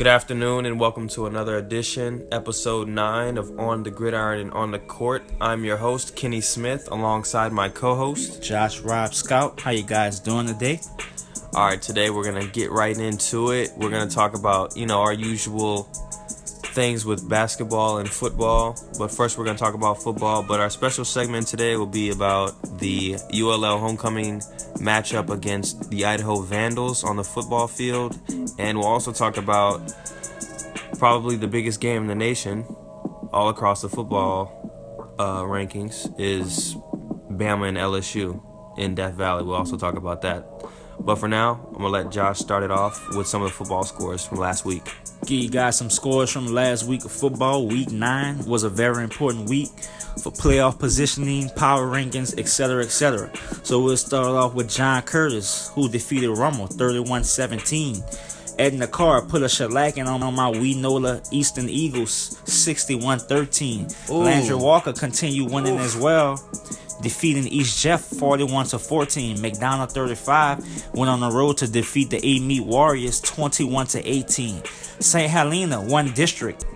Good afternoon and welcome to another edition, episode 9 of On the Gridiron and On the Court. I'm your host, Kenny Smith, alongside my co-host, Josh Rob Scout. How you guys doing today? All right, today we're going to get right into it. We're going to talk about, you know, our usual things with basketball and football. But first, we're going to talk about football. But our special segment today will be about the ULL homecoming matchup against the Idaho Vandals on the football field. And we'll also talk about probably the biggest game in the nation, all across the football uh, rankings, is Bama and LSU in Death Valley. We'll also talk about that. But for now, I'm to let Josh start it off with some of the football scores from last week. Give you guys some scores from last week of football. Week 9 was a very important week for playoff positioning, power rankings, etc., etc. So we'll start off with John Curtis, who defeated Rummel 31 17. Edna Karr put a shellacking on, on my Nola Easton Eagles 61 13. Landry Walker continued winning Oof. as well defeating East Jeff 41 to 14. McDonogh 35 went on the road to defeat the Amite Warriors 21 to 18. St. Helena won district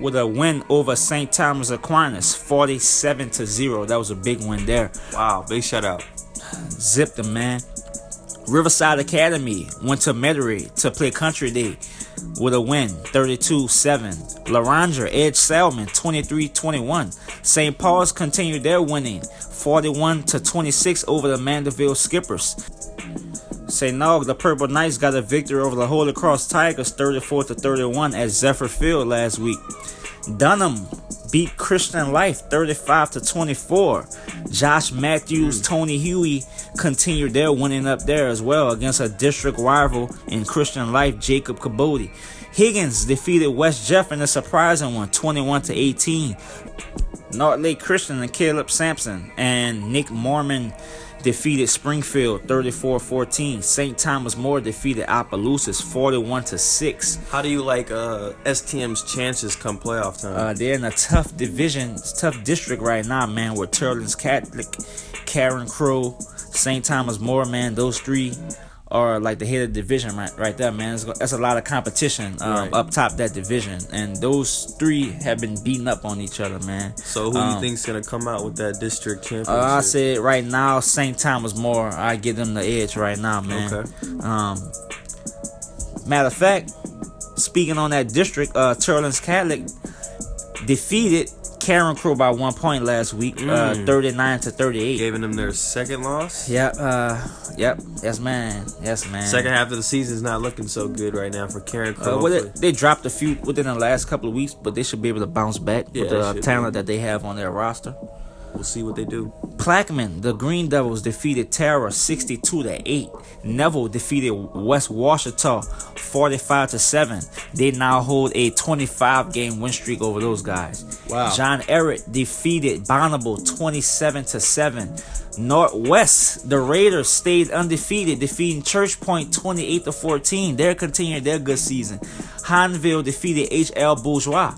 with a win over St. Thomas Aquinas 47 to 0. That was a big win there. Wow, big shout out. Zipped them, man. Riverside Academy went to Metairie to play Country Day with a win 32 7. Laranja Edge Salmen 23 21. St. Paul's continued their winning 41 to 26 over the Mandeville Skippers. St. Aug, the Purple Knights got a victory over the Holy Cross Tigers 34 to 31 at Zephyr Field last week. Dunham beat Christian Life 35 to 24. Josh Matthews, hmm. Tony Huey continued their winning up there as well against a district rival in Christian Life, Jacob Cabody. Higgins defeated West Jeff in a surprising one, 21 to 18. North Lake Christian and Caleb Sampson and Nick Mormon defeated Springfield 34-14. St. Thomas More defeated Opelousas 41 to 6. How do you like uh, STM's chances come playoff time? Uh, they're in a tough division, tough district right now, man, with Teurlings Catholic, Carencro, St. Thomas More, man, those three are like the head of the division right, right there, man. That's a lot of competition um, right. up top that division, and those three have been beating up on each other, man. So who um, you think's gonna come out with that district championship? Uh, I said right now, St. Thomas More. I give them the edge right now, man. Okay. Um, matter of fact, speaking on that district, uh, Teurlings Catholic defeated Carencro by one point last week, uh, mm. uh, 39 to 38. Giving them their second loss? Yep, uh, yep, yes, man, yes, man. Second half of the season is not looking so good right now for Carencro. Uh, well, they, they, dropped a few within the last couple of weeks, but they should be able to bounce back yeah, with the talent be. that they have on their roster. We'll see what they do. Plaquemine, the Green Devils defeated Tara 62 to 8. Neville defeated West Ouachita 45 to 7. They now hold a 25 game win streak over those guys. Wow. John Ehret defeated Bonnabel 27 to 7. Northwest, the Raiders stayed undefeated, defeating Church Point 28 to 14. They're continuing their good season. Hahnville defeated HL Bourgeois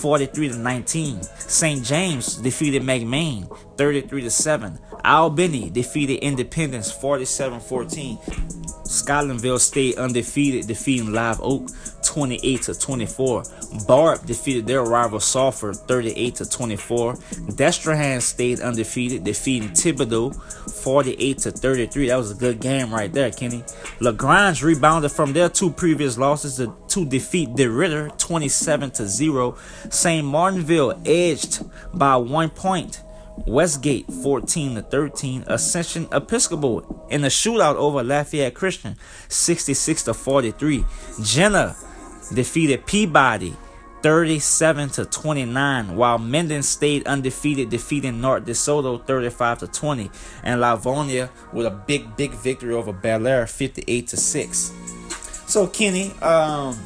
43 to 19. St. James defeated McMain 33 to 7. Albany defeated Independence 47 14. Scotlandville stayed undefeated, defeating Live Oak 28 to 24. Barbe defeated their rival Sulphur 38 to 24. Destrehan stayed undefeated, defeating Thibodaux 48 to 33. That was a good game right there, Kenny. Lagrange rebounded from their two previous losses to, to defeat DeRidder 27 to 0. St. Martinville edged by one point Westgate 14 to 13, Ascension Episcopal in a shootout over Lafayette Christian 66 to 43. Jena defeated Peabody 37 to 29, while Minden stayed undefeated, defeating North DeSoto 35 to 20, and Livonia with a big, big victory over Belaire 58 to 6. So Kenny, um,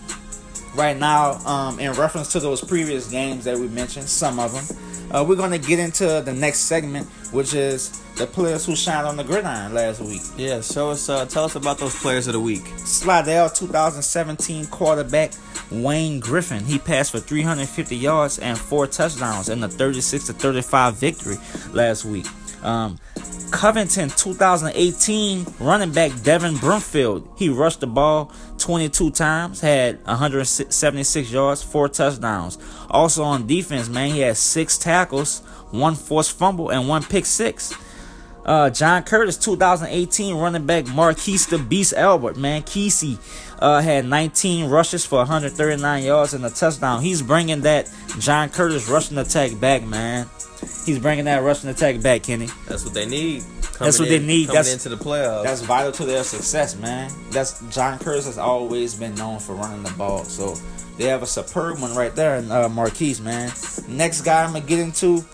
right now, um, in reference to those previous games that we mentioned, some of them. Uh, we're going to get into the next segment, which is the players who shined on the gridiron last week. Yeah, so us, uh, tell us about those players of the week. Slidell, 2017 quarterback Wayne Griffin. He passed for 350 yards and four touchdowns in the 36 to 35 victory last week. Um, Covington 2018 running back Devin Brumfield. He rushed the ball 22 times, had 176 yards, four touchdowns. Also on defense, man, he had six tackles, one forced fumble, and one pick six. Uh, John Curtis, 2018 running back Marquise the Beast Albert, man. Kesey uh, had 19 rushes for 139 yards and a touchdown. He's bringing that John Curtis rushing attack back, man. He's bringing that rushing attack back, Kenny. That's what they need. That's what in, they need. Coming That's into the playoffs. That's vital to their success, man. That's John Curtis has always been known for running the ball. So they have a superb one right there in uh, Marquise, man. Next guy I'm gonna get into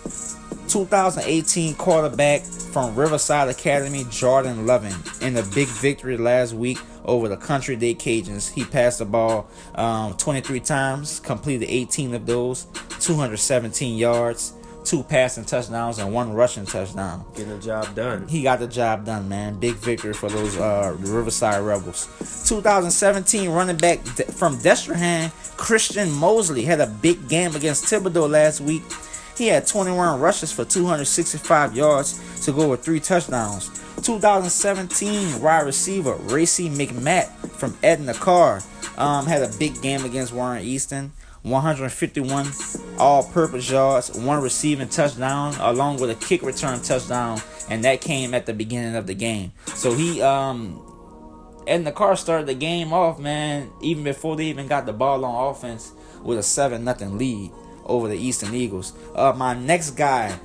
2018 quarterback from Riverside Academy, Jordan Loving, in a big victory last week over the Country Day Cajuns. He passed the ball um, 23 times, completed 18 of those, 217 yards, two passing touchdowns, and one rushing touchdown. Getting the job done. He got the job done, man. Big victory for those uh, Riverside Rebels. 2017 running back from Destrehan, Christian Mosley, had a big game against Thibodaux last week. He had 21 rushes for 265 yards to go with three touchdowns. 2017 wide receiver Racy McMatt from Edna Karr um, had a big game against Warren Easton. 151 all-purpose yards, one receiving touchdown, along with a kick return touchdown, and that came at the beginning of the game. So he um and the car started the game off, man, even before they even got the ball on offense with a seven nothing lead over the Easton Eagles. Uh, my next guy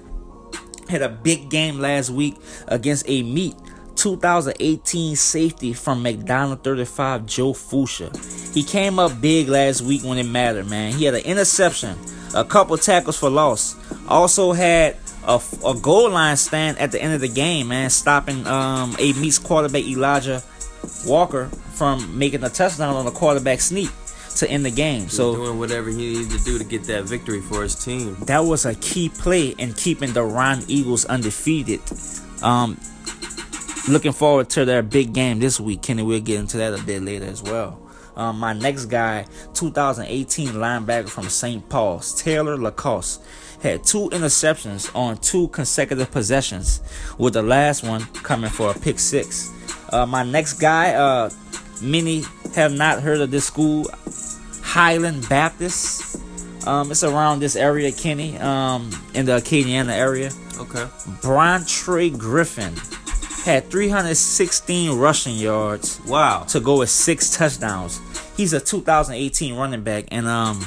had a big game last week against Amite 2018 safety from McDonogh 35, Joe Fuchsia. He came up big last week when it mattered, man. He had an interception, a couple tackles for loss. Also had a, a goal line stand at the end of the game, man, stopping um, Amite's quarterback Elijah Walker from making a touchdown on a quarterback sneak to end the game. So doing whatever he needed to do to get that victory for his team. That was a key play in keeping the Roneagles undefeated. Um, looking forward to their big game this week. Kenny, we'll get into that a bit later as well. Um, my next guy, 2018 linebacker from St. Paul's, Taylor Lacoste, had two interceptions on two consecutive possessions, with the last one coming for a pick six. Uh, my next guy, uh, many have not heard of this school, Highland Baptist. Um, it's around this area, Kenny, um, in the Acadiana area. Okay. Brian Trey Griffin had 316 rushing yards. Wow. To go with six touchdowns. He's a 2018 running back, and um,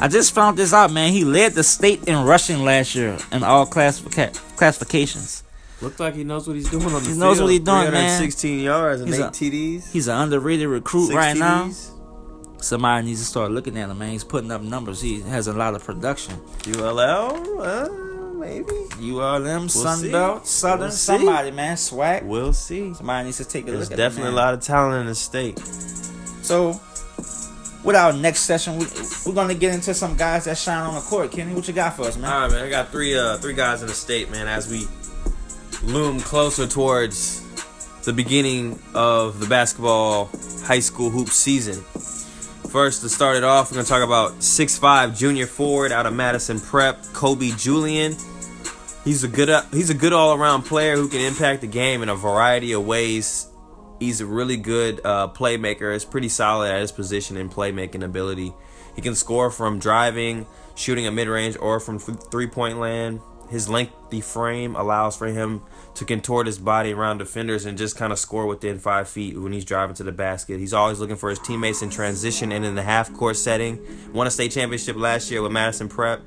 I just found this out, man. He led the state in rushing last year in all classifica- classifications. Looked like he knows what he's doing on the he field. knows what he's doing, man. 16 yards and He's eight a- TDs. He's an underrated recruit six right now. Somebody needs to start looking at him, man. He's putting up numbers. He has a lot of production. ULL, uh, maybe. ULM, see. Sunbelt, Southern, We'll somebody, man. Swag. We'll see. Somebody needs to take a There's look at definitely a lot of talent in the state. So, with our next session, we, we're going to get into some guys that shine on the court. Kenny, what you got for us, man? All right, man. I got three uh three guys in the state, man. As we loom closer towards the beginning of the basketball high school hoop season. First, to start it off, we're gonna talk about 6'5 junior forward out of Madison Prep, Kobe Julian. He's a good he's a good all around player who can impact the game in a variety of ways. He's a really good uh, playmaker. Is pretty solid at his position and playmaking ability. He can score from driving, shooting a mid range, or from three point land. His lengthy frame allows for him to contort his body around defenders and just kind of score within five feet when he's driving to the basket. He's always looking for his teammates in transition and in the half court setting. Won a state championship last year with Madison Prep.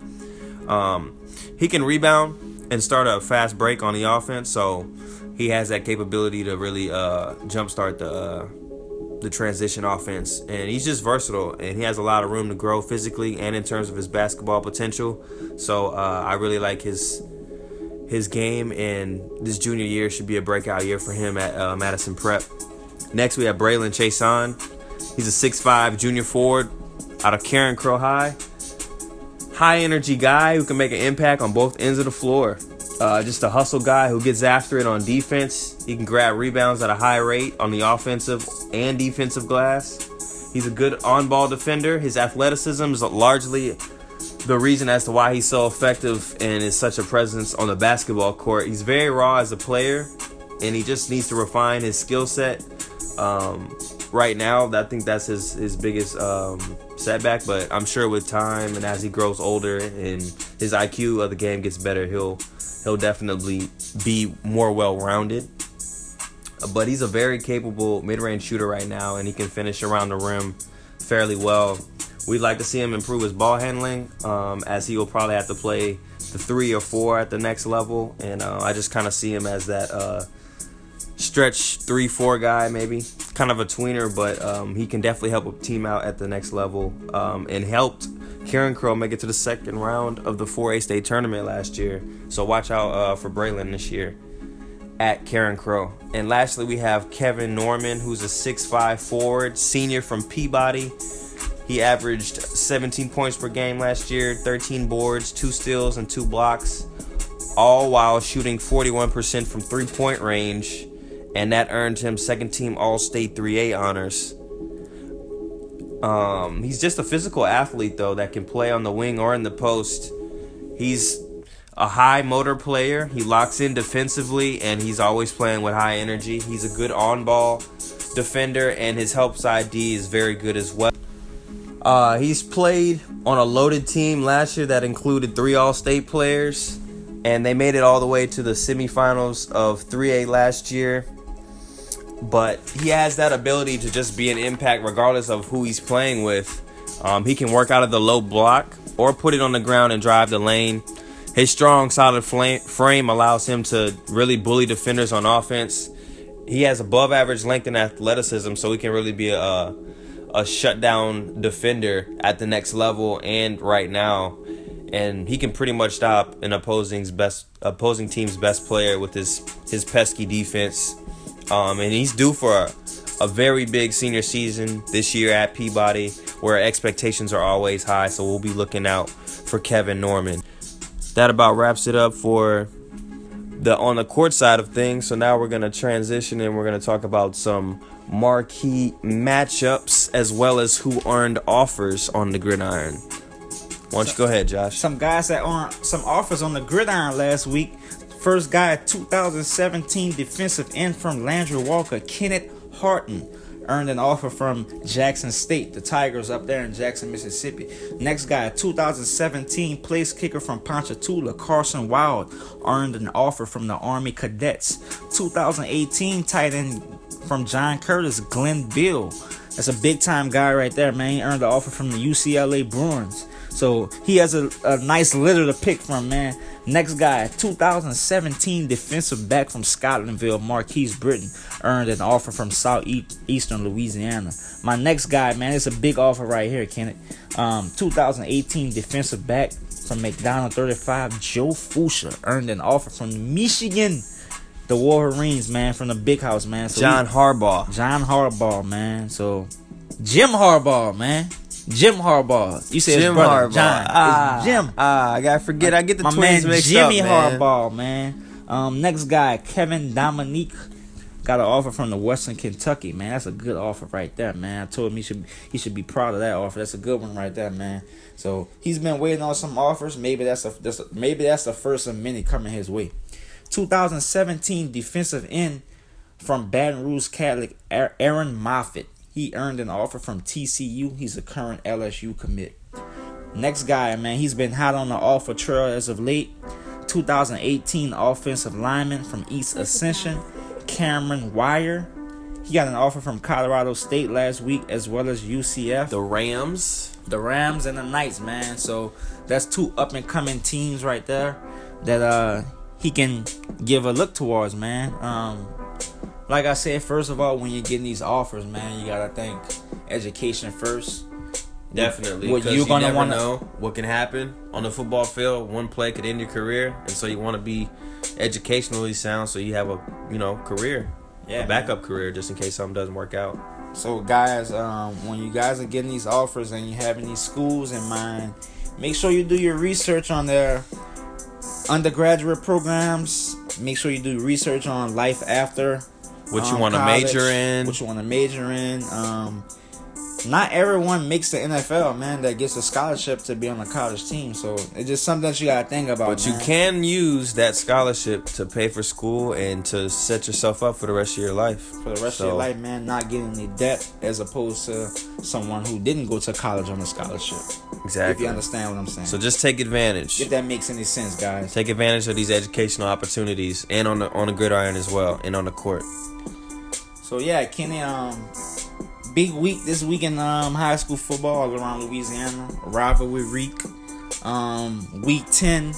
Um, he can rebound and start a fast break on the offense, so he has that capability to really uh, jumpstart the uh, the transition offense. And he's just versatile, and he has a lot of room to grow physically and in terms of his basketball potential. So uh, I really like his his game, and this junior year should be a breakout year for him at uh, Madison Prep. Next, we have Braylon Chason. He's a 6'5 junior forward out of Carencro High. High energy guy who can make an impact on both ends of the floor. Uh, just a hustle guy who gets after it on defense. He can grab rebounds at a high rate on the offensive and defensive glass. He's a good on ball defender. His athleticism is largely the reason as to why he's so effective and is such a presence on the basketball court. He's very raw as a player, and he just needs to refine his skill set. Um, right now. I think that's his his biggest um, setback. But I'm sure with time and as he grows older and his IQ of the game gets better, he'll he'll definitely be more well rounded. But he's a very capable mid range shooter right now, and he can finish around the rim fairly well. We'd like to see him improve his ball handling, um, as he will probably have to play the three or four at the next level. And uh, I just kind of see him as that uh, stretch three four guy, maybe kind of a tweener, but um, he can definitely help a team out at the next level. Um, and helped Carencro make it to the second round of the 4A state tournament last year. So watch out uh, for Braylon this year at Carencro. And lastly, we have Kevin Norman, who's a 6'5 forward, senior from Peabody. He averaged 17 points per game last year, 13 boards, 2 steals, and 2 blocks, all while shooting 41% from three point range, and that earned him second team All State 3A honors. Um, he's just a physical athlete, though, that can play on the wing or in the post. He's a high motor player. He locks in defensively, and he's always playing with high energy. He's a good on ball defender, and his help side D is very good as well. Uh, he's played on a loaded team last year that included three All State players, and they made it all the way to the semifinals of 3A last year. But he has that ability to just be an impact regardless of who he's playing with. Um, he can work out of the low block or put it on the ground and drive the lane. His strong, solid frame allows him to really bully defenders on offense. He has above average length and athleticism, so he can really be a a shutdown defender at the next level and right now. And he can pretty much stop an opposing's best opposing team's best player with his his pesky defense. Um, and he's due for a, a very big senior season this year at Peabody, where expectations are always high. So we'll be looking out for Kevin Norman. That about wraps it up for the on the court side of things. So now we're gonna transition and we're gonna talk about some marquee matchups as well as who earned offers on the gridiron. Why don't you go ahead, Josh? Some guys that earned some offers on the gridiron last week. First guy, 2017 defensive end from Landry Walker, Kenneth Harton earned an offer from Jackson State, the Tigers up there in Jackson, Mississippi. Next guy, 2017 place kicker from Ponchatoula, Carson Wild, earned an offer from the Army Cadets. 2018 tight end from John Curtis, Glenn Bill. That's a big time guy right there, man. He earned an offer from the UCLA Bruins. So he has a, a nice litter to pick from, man. Next guy, 2017 defensive back from Scotlandville, Marquise Britton, earned an offer from Southeastern Louisiana. My next guy, man, it's a big offer right here, Kenneth. Um, 2018 defensive back from McDonogh 35, Joe Fuchsia, earned an offer from Michigan the Wolverines, man, from the big house, man. So John Harbaugh. John Harbaugh, man. So Jim Harbaugh, man. Jim Harbaugh. You said Jim brother, Harbaugh. John. Ah, Jim. Ah, I gotta forget. I get the My twins man, mixed Jimmy up, man. Harbaugh, man. Um, next guy, Kevin Dominique. Got an offer from the Western Kentucky, man. That's a good offer right there, man. I told him he should he should be proud of that offer. That's a good one right there, man. So he's been waiting on some offers. Maybe that's a, that's a maybe that's the first of many coming his way. 2017 defensive end from Baton Rouge Catholic, Aaron Moffitt. He earned an offer from TCU. He's a current LSU commit. Next guy, man, he's been hot on the offer trail as of late. 2018 offensive lineman from East Ascension, Cameron Wire. He got an offer from Colorado State last week as well as UCF. The Rams. The Rams and the Knights, man. So that's two up and coming teams right there that uh he can give a look towards, man. Um, like I said, first of all, when you're getting these offers, man, you gotta think education first. Definitely, what you're gonna you want to know what can happen on the football field. One play could end your career, and so you want to be educationally sound, so you have a you know career, yeah, a backup man. career, just in case something doesn't work out. So, guys, um, when you guys are getting these offers and you having these schools in mind, make sure you do your research on their undergraduate programs. Make sure you do research on life after. What you um, want to major in. What you want to major in. Um, not everyone makes the NFL, man, that gets a scholarship to be on a college team. So it's just something that you gotta think about. But you can use that scholarship to pay for school and to set yourself up for the rest of your life. for the rest of your life, man, not getting any debt as opposed to someone who didn't go to college on a scholarship. Exactly. If you understand what I'm saying. So just take advantage. if that makes any sense, guys. Take advantage of these educational opportunities and on the on the gridiron as well and on the court. So yeah, Kenny, um, big week this week in um high school football all around Louisiana. Rivalry week. Um, week ten,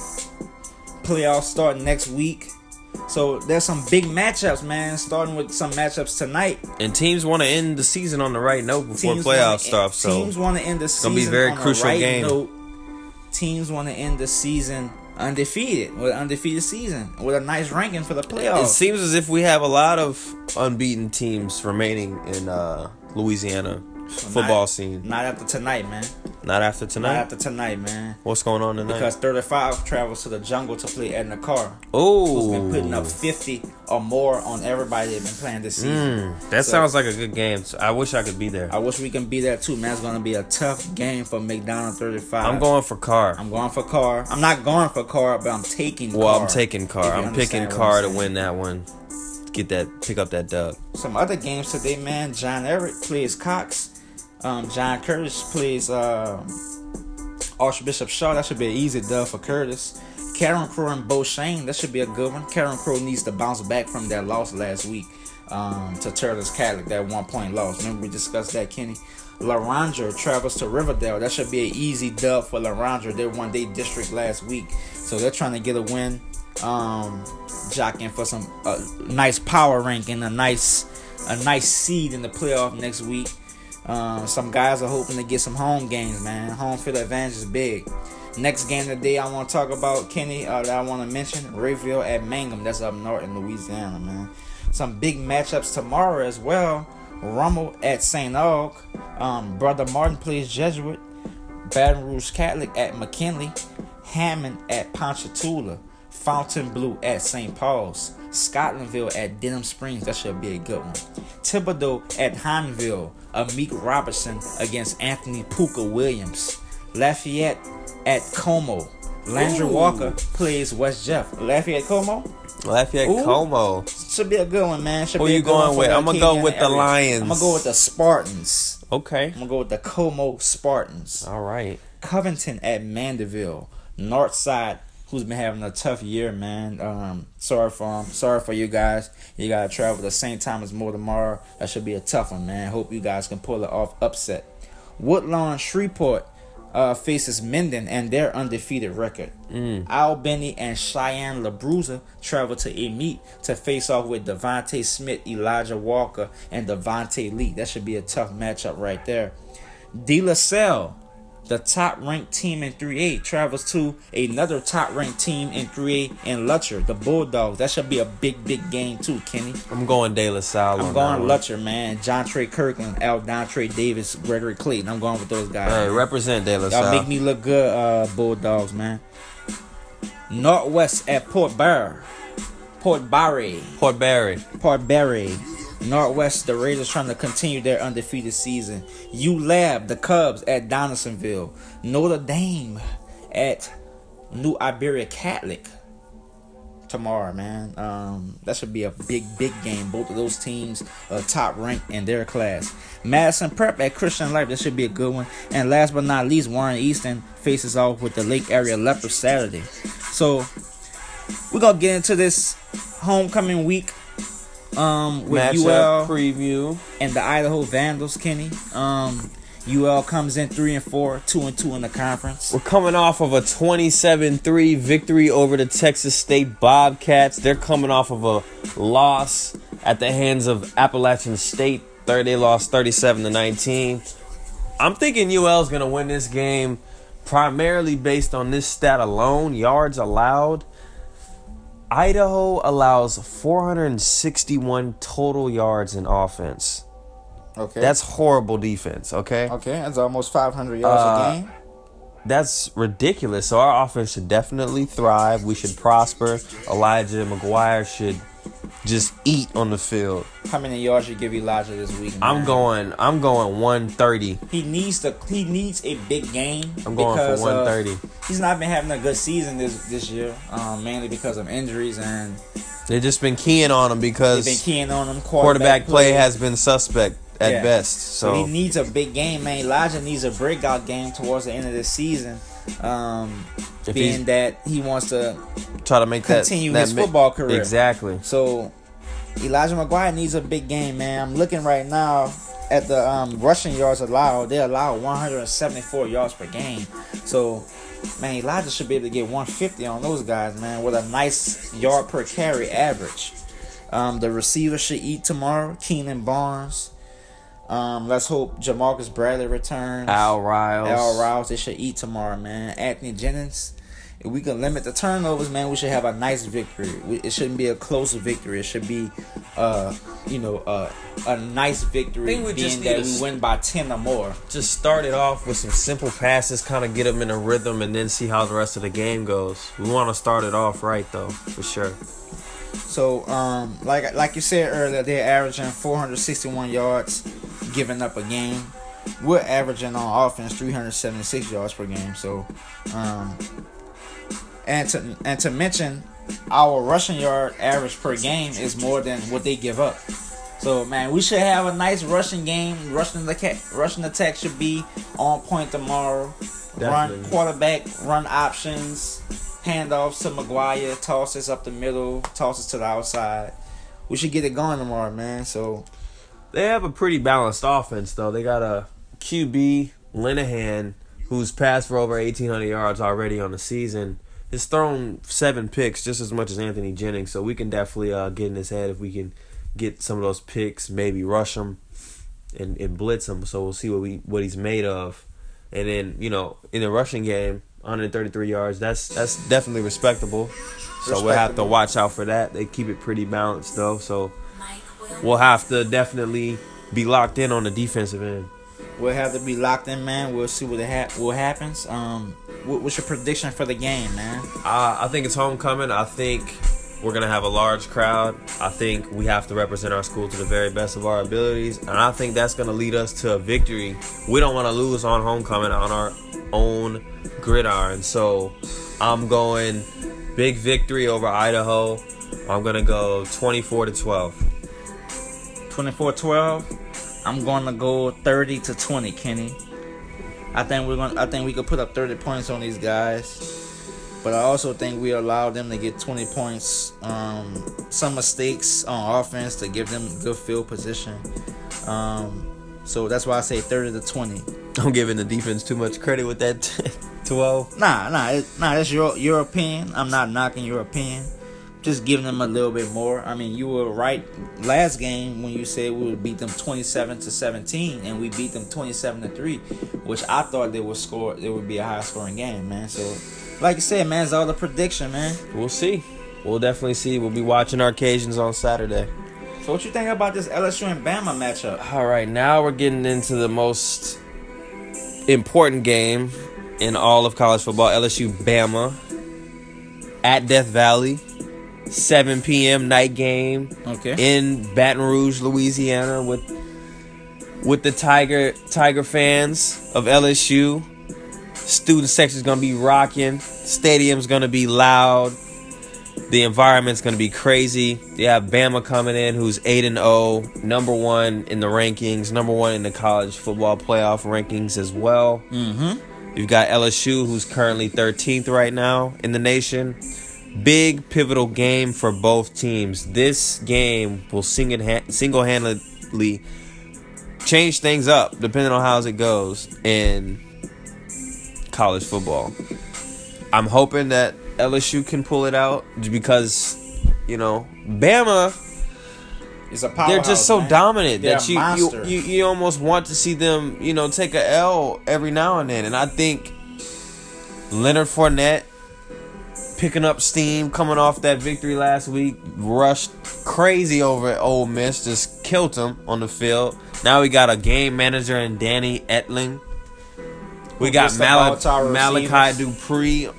playoffs start next week. So there's some big matchups, man. Starting with some matchups tonight. And teams want to end the season on the right note before Teams playoffs start. So teams want to end the season gonna be a very crucial right game. Note. Teams want to end the season undefeated with an undefeated season with a nice ranking for the playoffs. it seems as if we have a lot of unbeaten teams remaining in uh, Louisiana football not, scene. Not after tonight, man. Not after tonight. Not after tonight, man. What's going on tonight? Because 35 travels to the jungle to play Edna Karr. Who's oh, been putting up 50 or more on everybody that's been playing this season. Mm, that So- sounds like a good game. So I wish I could be there. I wish we can be there too, man. It's gonna be a tough game for McDonogh 35. I'm going for Karr. I'm going for Karr. I'm not going for Karr, but I'm taking well, Karr. I'm taking Karr. I'm picking Karr I'm to win that one. Get that, pick up that dub. Some other games today, man. John Ehret plays Cox. Um, John Curtis plays um Archbishop Shaw. That should be an easy dub for Curtis. Carencro and Beau Chene. That should be a good one. Carencro needs to bounce back from that loss last week um, to Teurlings Catholic, that one point loss. Remember we discussed that, Kenny? LaRondra travels to Riverdale. That should be an easy dub for LaRondra. They won their district last week. So they're trying to get a win. Um, jockeying for some uh, nice power ranking, a nice a nice seed in the playoff next week. Um, some guys are hoping to get some home games, man. Home field advantage is big. Next game today, I want to talk about Kenny. Uh, that I want to mention Rayville at Mangham. That's up north in Louisiana, man. Some big matchups tomorrow as well. Rummel at St. Aug. Um, Brother Martin plays Jesuit. Baton Rouge Catholic at McKinley. Hammond at Ponchatoula. Fontainebleau at St. Paul's. Scotlandville at Denham Springs. That should be a good one. Thibodaux at Hahnville. Amik Robertson against Anthony Puka Williams. Lafayette at Comeaux. Landry Ooh. Walker plays West Jeff. Lafayette Comeaux Lafayette Ooh. Comeaux. should be a good one, man. Should Who you going with? I'ma go with the area. Lions. I'm gonna go with the Spartans. Okay. I'm gonna go with the Comeaux Spartans. All right. Covington at Mandeville. Northside, who's been having a tough year, man. Um, sorry for him. Sorry for you guys. You gotta travel the same time as more tomorrow. That should be a tough one, man. Hope you guys can pull it off. Upset. Woodlawn Shreveport uh, faces Minden and their undefeated record. Mm. Albany and Cheyenne LaBruza travel to Amite to face off with Devontae Smith, Elijah Walker, and Devontae Lee. That should be a tough matchup right there. De La Salle, the top ranked team in 3A, travels to another top ranked team in 3A in Lutcher, the Bulldogs. That should be a big, big game too, Kenny. I'm going De La Salle. I'm going. Lutcher, man. John Trey Kirkland, Al Dontre Davis, Gregory Clayton. I'm going with those guys. Hey, represent De La Salle. Y'all make me look good, uh, Bulldogs, man. Northwest at Port Barre. Port Barre. Port Barry. Port Barre. Northwest, the Raiders trying to continue their undefeated season. ULab, the Cubs at Donaldsonville. Notre Dame at New Iberia Catholic tomorrow, man. Um, that should be a big, big game. Both of those teams are top ranked in their class. Madison Prep at Christian Life. That should be a good one. And last but not least, Warren Easton faces off with the Lake Area Leopard Saturday. So we're gonna get into this homecoming week um, with Matchup UL preview. and the Idaho Vandals. Kenny, um, UL comes in three and four, two and two in the conference. We're coming off of a 27-3 victory over the Texas State Bobcats. They're coming off of a loss at the hands of Appalachian State. Third, they lost 37 to 19. I'm thinking UL is going to win this game primarily based on this stat alone, yards allowed. Idaho allows 461 total yards in offense. Okay, That's horrible defense, okay? okay. That's almost 500 yards Uh, a game. That's ridiculous. So our offense should definitely thrive. We should prosper. Elijah McGuire should just eat on the field. How many yards you give Elijah this week? Man? I'm going. I'm going 130. He needs to. He needs a big game. I'm going for 130. he's not been having a good season this this year, um, mainly because of injuries and they've just been keying on him because they've been keying on him. Quarterback, quarterback play, play has been suspect at yeah. best. So. so he needs a big game, man. Elijah needs a breakout game towards the end of the season. Um, being that he wants to try to make continue that, his football career. Exactly. So Elijah McGuire needs a big game, man. I'm looking right now at the um, rushing yards allowed. They allow 174 yards per game. So, man, Elijah should be able to get 150 on those guys, man, with a nice yard per carry average. Um, the receiver should eat tomorrow. Keenan Barnes. Um, let's hope Jamarcus Bradley returns. Al Riles. Al Riles. They should eat tomorrow, man. Anthony Jennings. If we can limit the turnovers, man, we should have a nice victory. It shouldn't be a close victory. It should be, uh, you know, uh, a nice victory. we being that we win by ten or more. Just start it off with some simple passes, kind of get them in a rhythm, and then see how the rest of the game goes. We want to start it off right, though, for sure. So, um, like like you said earlier, they're averaging 461 yards, giving up a game. We're averaging on offense 376 yards per game. So, um, and to and to mention, our rushing yard average per game is more than what they give up. So man, we should have a nice rushing game. Rushing the cat rushing attack should be on point tomorrow. Definitely. Run quarterback, run options, handoffs to McGuire, tosses up the middle, tosses to the outside. We should get it going tomorrow, man. So they have a pretty balanced offense though. They got a QB Linehan who's passed for over 1800 yards already on the season has thrown seven picks just as much as Anthony Jennings, so we can definitely uh, get in his head if we can get some of those picks, maybe rush him and, and blitz him. So we'll see what we what he's made of. And then you know in the rushing game, 133 yards. That's that's definitely respectable. So we'll have to watch out for that. They keep it pretty balanced though, so we'll have to definitely be locked in on the defensive end. We'll have to be locked in, man. We'll see what ha- what happens. Um, what's your prediction for the game, man? Uh, I think it's homecoming. I think we're gonna have a large crowd. I think we have to represent our school to the very best of our abilities, and I think that's gonna lead us to a victory. We don't want to lose on homecoming on our own gridiron. So I'm going big victory over Idaho. I'm gonna go 24 to 12. 24 12. I'm going to go 30 to 20, Kenny. I think we're gonna I think we could put up 30 points on these guys. But I also think we allow them to get 20 points. Um, some mistakes on offense to give them good field position. Um, so that's why I say 30 to 20. I'm giving the defense too much credit with that 12. Nah, nah, it, nah. That's your your opinion. I'm not knocking your opinion just giving them a little bit more. I mean, you were right last game when you said we would beat them 27 to 17, and we beat them 27 to 3, which I thought they would score. It would be a high scoring game, man. So, like you said, man, it's all the prediction, man. We'll see. We'll definitely see. We'll be watching our occasions on Saturday. So, what you think about this LSU and Bama matchup? All right, now we're getting into the most important game in all of college football. LSU Bama at Death Valley. 7 p.m. night game. Okay. In Baton Rouge, Louisiana, with with the Tiger Tiger fans of LSU. Student section's gonna be rocking. Stadium's gonna be loud. The environment's gonna be crazy. You have Bama coming in, who's eight and zero, oh, number one in the rankings, number one in the college football playoff rankings as well. Mm-hmm. You've got LSU, who's currently 13th right now in the nation big pivotal game for both teams. This game will single handedly change things up depending on how it goes in college football. I'm hoping that LSU can pull it out because you know Bama. Is a power. They're just so man. dominant They're that you, you, you you almost want to see them you know take a L every now and then, and I think Leonard Fournette picking up steam coming off that victory last week. Rushed crazy over at Ole Miss, just killed him on the field. Now we got a game manager in Danny Etling. We got Mal- Malachi Dupree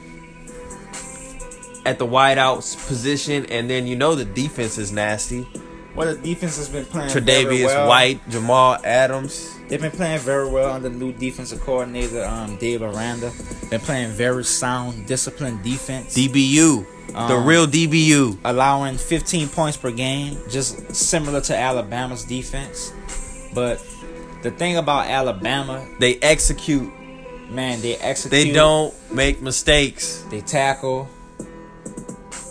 at the wideouts position, and then you know the defense is nasty. Well, the defense has been playing Tre'Davious well. White, Jamal Adams. They've been playing very well under new defensive coordinator um, Dave Aranda. Been playing very sound, disciplined defense. DBU, the Um, real DBU. allowing 15 points per game, just similar to Alabama's defense. But the thing about Alabama, They execute. man, they execute. They don't make mistakes. They tackle.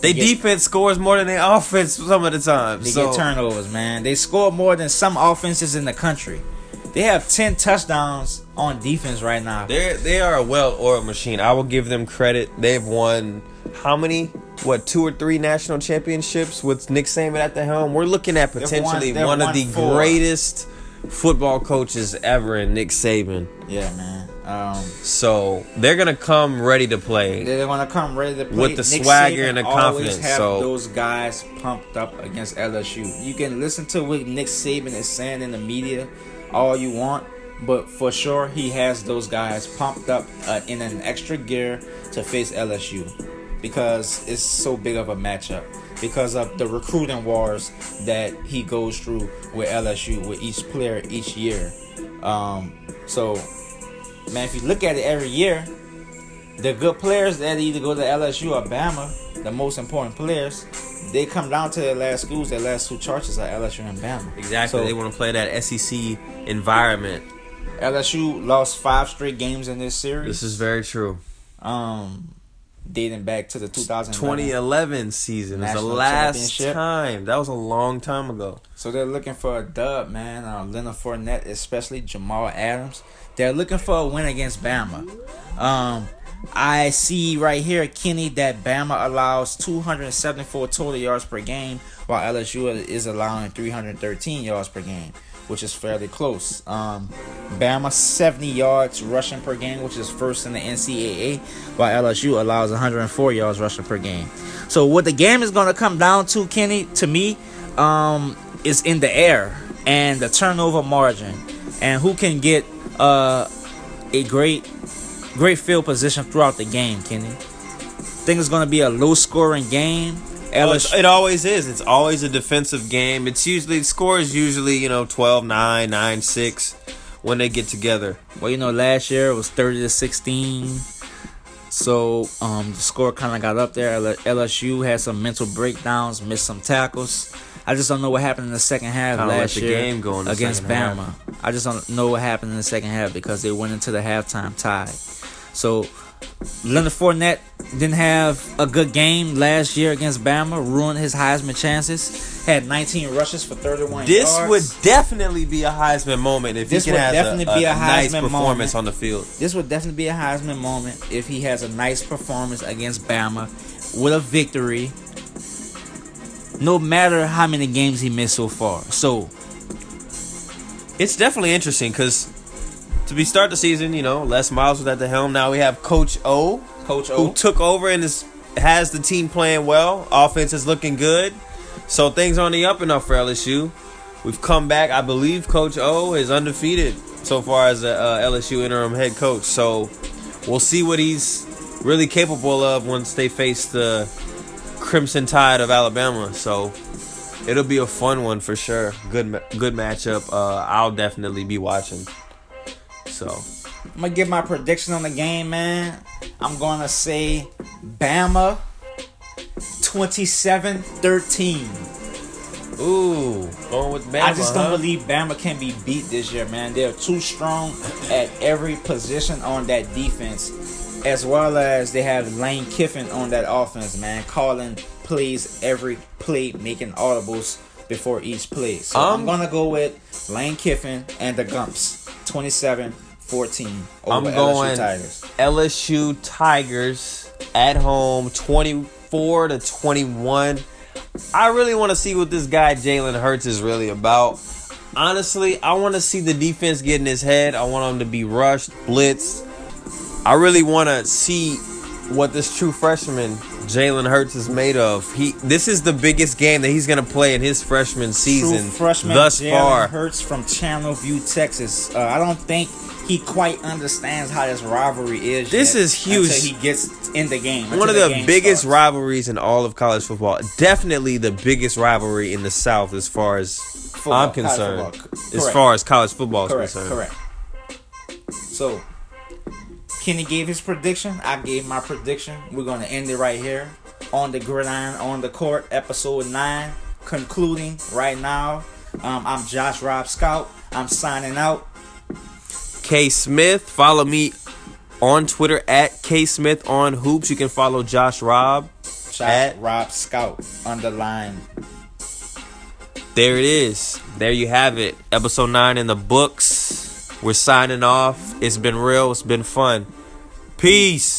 They get- defense scores more than their offense some of the time. They so get turnovers, man. They score more than some offenses in the country. They have 10 touchdowns on defense right now. they they are a well-oiled machine. I will give them credit. They've won how many? What two or three national championships with Nick Saban at the helm? We're looking at potentially they've one of the four. greatest football coaches ever in Nick Saban. Yeah, man. Um, So they're gonna come ready to play. they're gonna come ready to play With the Nick swagger Saban and the confidence, Have so- those guys pumped up against LSU. You can listen to what Nick Saban is saying in the media all you want, but for sure he has those guys pumped up uh, in an extra gear to face LSU because it's so big of a matchup. Because of the recruiting wars that he goes through with LSU with each player each year. Um, so man, if you look at it every year, the good players that either go to LSU or Bama, the most important players, they come down to their last schools. Their last two charges are LSU and Bama. Exactly. So they want to play that SEC environment. LSU lost five straight games in this series. This is very true. um, dating back to the 2011. 2011 season is the last time. That was a long time ago. So they're looking for a dub, man. Uh, Leonard Fournette, especially Jamal Adams. They're looking for a win against Bama. Um, I see right here, Kenny, that Bama allows 274 total yards per game, while LSU is allowing 313 yards per game, which is fairly close. Um, Bama 70 yards rushing per game, which is first in the NCAA, while LSU allows 104 yards rushing per game. So what the game is going to come down to, Kenny, to me, um, is in the air and the turnover margin, and who can get uh, a great, great field position throughout the game, Kenny. think it's going to be a low scoring game. Well, it's- LSU, it always is. It's always a defensive game. It's usually score is usually you know 12-9, 9-6 when they get together. well, you know, last year it was 30 to 16. So um, the score kind of got up there. LSU had some mental breakdowns, missed some tackles. I just don't know what happened in the second half Kinda last the year game go in the against second half. Bama. I just don't know what happened in the second half because they went into the halftime tie. So Leonard Fournette didn't have a good game last year against Bama, ruined his Heisman chances. Had 19 rushes for 31 This yards. would definitely be a Heisman moment if This he can would have definitely a, be a nice Heisman performance moment. on the field. This would definitely be a Heisman moment if he has a nice performance against Bama with a victory. No matter how many games he missed so far. So It's definitely interesting because to be start the season, you know, Les Miles was at the helm. Now we have Coach O, Coach O, who took over and is has the team playing well. Offense is looking good, so things are on the up and up for LSU. We've come back. I believe Coach O is undefeated so far as a uh, LSU interim head coach. So we'll see what he's really capable of once they face the Crimson Tide of Alabama. So it'll be a fun one for sure. Good, good matchup. Uh, I'll definitely be watching. So I'm gonna give my prediction on the game, man. I'm gonna say Bama 27-13. Ooh, going with Bama. I just don't huh? believe Bama can be beat this year, man. They're too strong at every position on that defense, as well as they have Lane Kiffin on that offense, man, calling plays every play, making audibles before each play. So I'm Um, gonna go with Lane Kiffin and the Gumps, 27-14 over I'm LSU going Tigers. LSU Tigers at home, 24 to 21. I really want to see what this guy Jalen Hurts is really about. Honestly, I want to see the defense get in his head. I want him to be rushed, blitzed. I really want to see what this true freshman Jalen Hurts is made of. He this is the biggest game that he's going to play in his freshman season True freshman thus Jalen far. Hurts from Channel View, Texas. Uh, I don't think he quite understands how this rivalry is. This is huge. Until he gets in the game. One of until the biggest starts. rivalries in all of college football. Definitely the biggest rivalry in the South as far as Football, I'm concerned. As far as college football is Correct, concerned. correct. So, Kenny gave his prediction. I gave my prediction. We're gonna end it right here on the gridiron, on the court, episode nine, concluding right now. Um, I'm Josh Rob Scout. I'm signing out. K Smith. Follow me on Twitter at K Smith on hoops. You can follow Josh Rob. Josh At- Rob Scout. Underline. There it is. There you have it. Episode nine in the books. We're signing off. It's been real. It's been fun. Peace.